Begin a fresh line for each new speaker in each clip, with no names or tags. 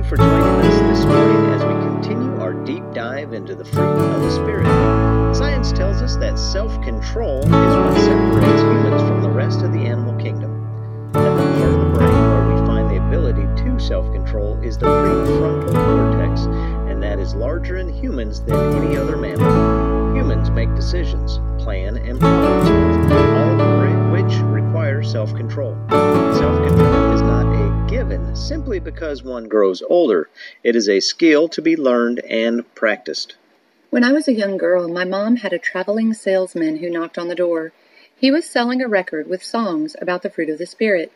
you for joining us this morning as we continue our deep dive into the fruit of the Spirit. Science tells us that self control is what separates humans from the rest of the animal kingdom. At the part of the brain where we find the ability to self control is the prefrontal cortex, and that is larger in humans than any other mammal. Humans make decisions, plan, and problem all of which require self control. Self control simply because one grows older, it is a skill to be learned and practiced.
When I was a young girl, my mom had a traveling salesman who knocked on the door. He was selling a record with songs about the fruit of the Spirit.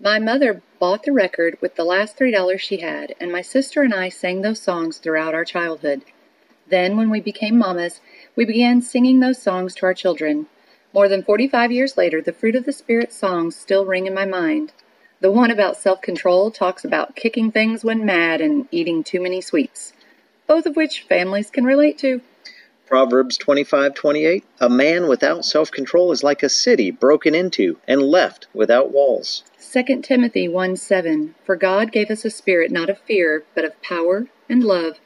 My mother bought the record with the last three dollars she had, and my sister and I sang those songs throughout our childhood. Then, when we became mamas, we began singing those songs to our children. More than 45 years later, the Fruit of the Spirit songs still ring in my mind. The one about self control talks about kicking things when mad and eating too many sweets both of which families can relate to.
Proverbs 25:28 A man without self-control is like a city broken into and left without walls.
2 Timothy 1:7 For God gave us a spirit not of fear, but of power and love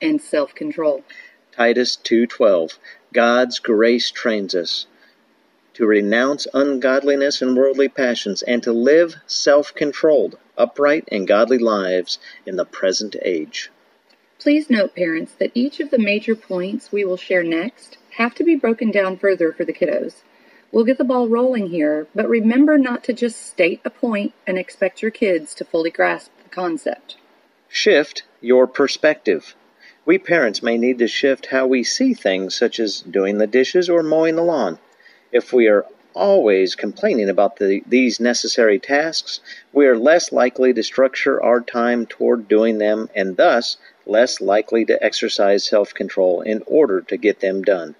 and self-control.
Titus 2:12 God's grace trains us to renounce ungodliness and worldly passions and to live self-controlled, upright and godly lives in the present age.
Please note, parents, that each of the major points we will share next have to be broken down further for the kiddos. We'll get the ball rolling here, but remember not to just state a point and expect your kids to fully grasp the concept.
Shift your perspective. We parents may need to shift how we see things, such as doing the dishes or mowing the lawn. If we are always complaining about the, these necessary tasks, we are less likely to structure our time toward doing them and thus less likely to exercise self control in order to get them done.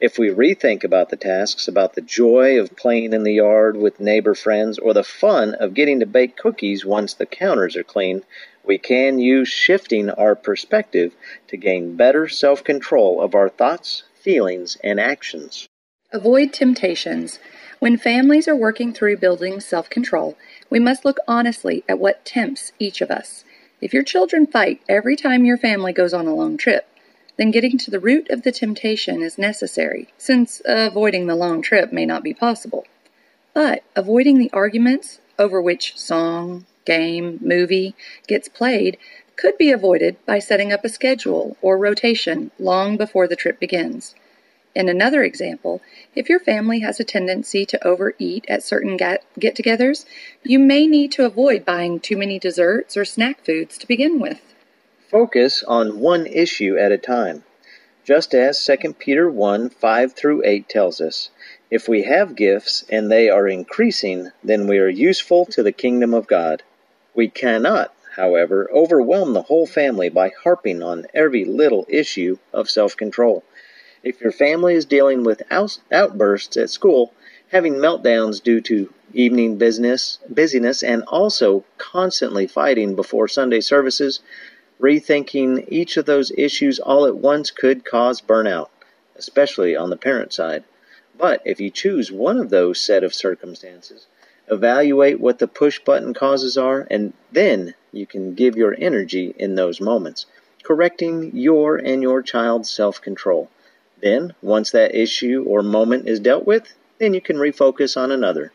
If we rethink about the tasks, about the joy of playing in the yard with neighbor friends, or the fun of getting to bake cookies once the counters are clean, we can use shifting our perspective to gain better self control of our thoughts, feelings, and actions.
Avoid temptations. When families are working through building self control, we must look honestly at what tempts each of us. If your children fight every time your family goes on a long trip, then getting to the root of the temptation is necessary, since avoiding the long trip may not be possible. But avoiding the arguments over which song, game, movie gets played could be avoided by setting up a schedule or rotation long before the trip begins. In another example, if your family has a tendency to overeat at certain get togethers, you may need to avoid buying too many desserts or snack foods to begin with.
Focus on one issue at a time. Just as 2 Peter 1 5 through 8 tells us, if we have gifts and they are increasing, then we are useful to the kingdom of God. We cannot, however, overwhelm the whole family by harping on every little issue of self control. If your family is dealing with out- outbursts at school, having meltdowns due to evening business, busyness, and also constantly fighting before Sunday services, rethinking each of those issues all at once could cause burnout, especially on the parent side. But if you choose one of those set of circumstances, evaluate what the push button causes are, and then you can give your energy in those moments, correcting your and your child's self control. Then, once that issue or moment is dealt with, then you can refocus on another.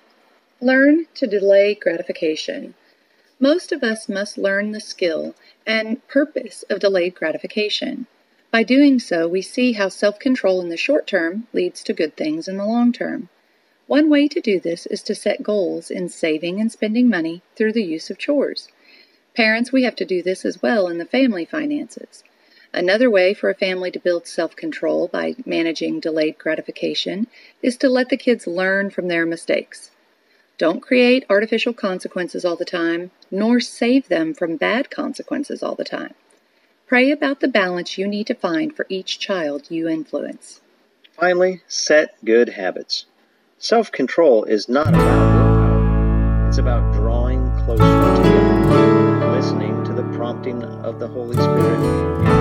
Learn to delay gratification. Most of us must learn the skill and purpose of delayed gratification. By doing so, we see how self control in the short term leads to good things in the long term. One way to do this is to set goals in saving and spending money through the use of chores. Parents, we have to do this as well in the family finances. Another way for a family to build self control by managing delayed gratification is to let the kids learn from their mistakes. Don't create artificial consequences all the time, nor save them from bad consequences all the time. Pray about the balance you need to find for each child you influence.
Finally, set good habits. Self control is not about willpower, it's about drawing closer to God, listening to the prompting of the Holy Spirit,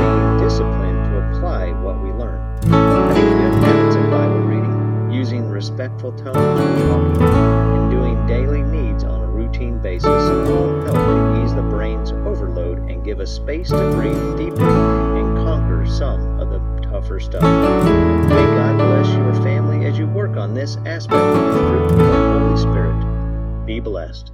discipline to apply what we learn. Having good habits of Bible reading, using respectful tones when talking, and doing daily needs on a routine basis all help to ease the brain's overload and give us space to breathe deeply and conquer some of the tougher stuff. May God bless your family as you work on this aspect of of the Holy Spirit. Be blessed.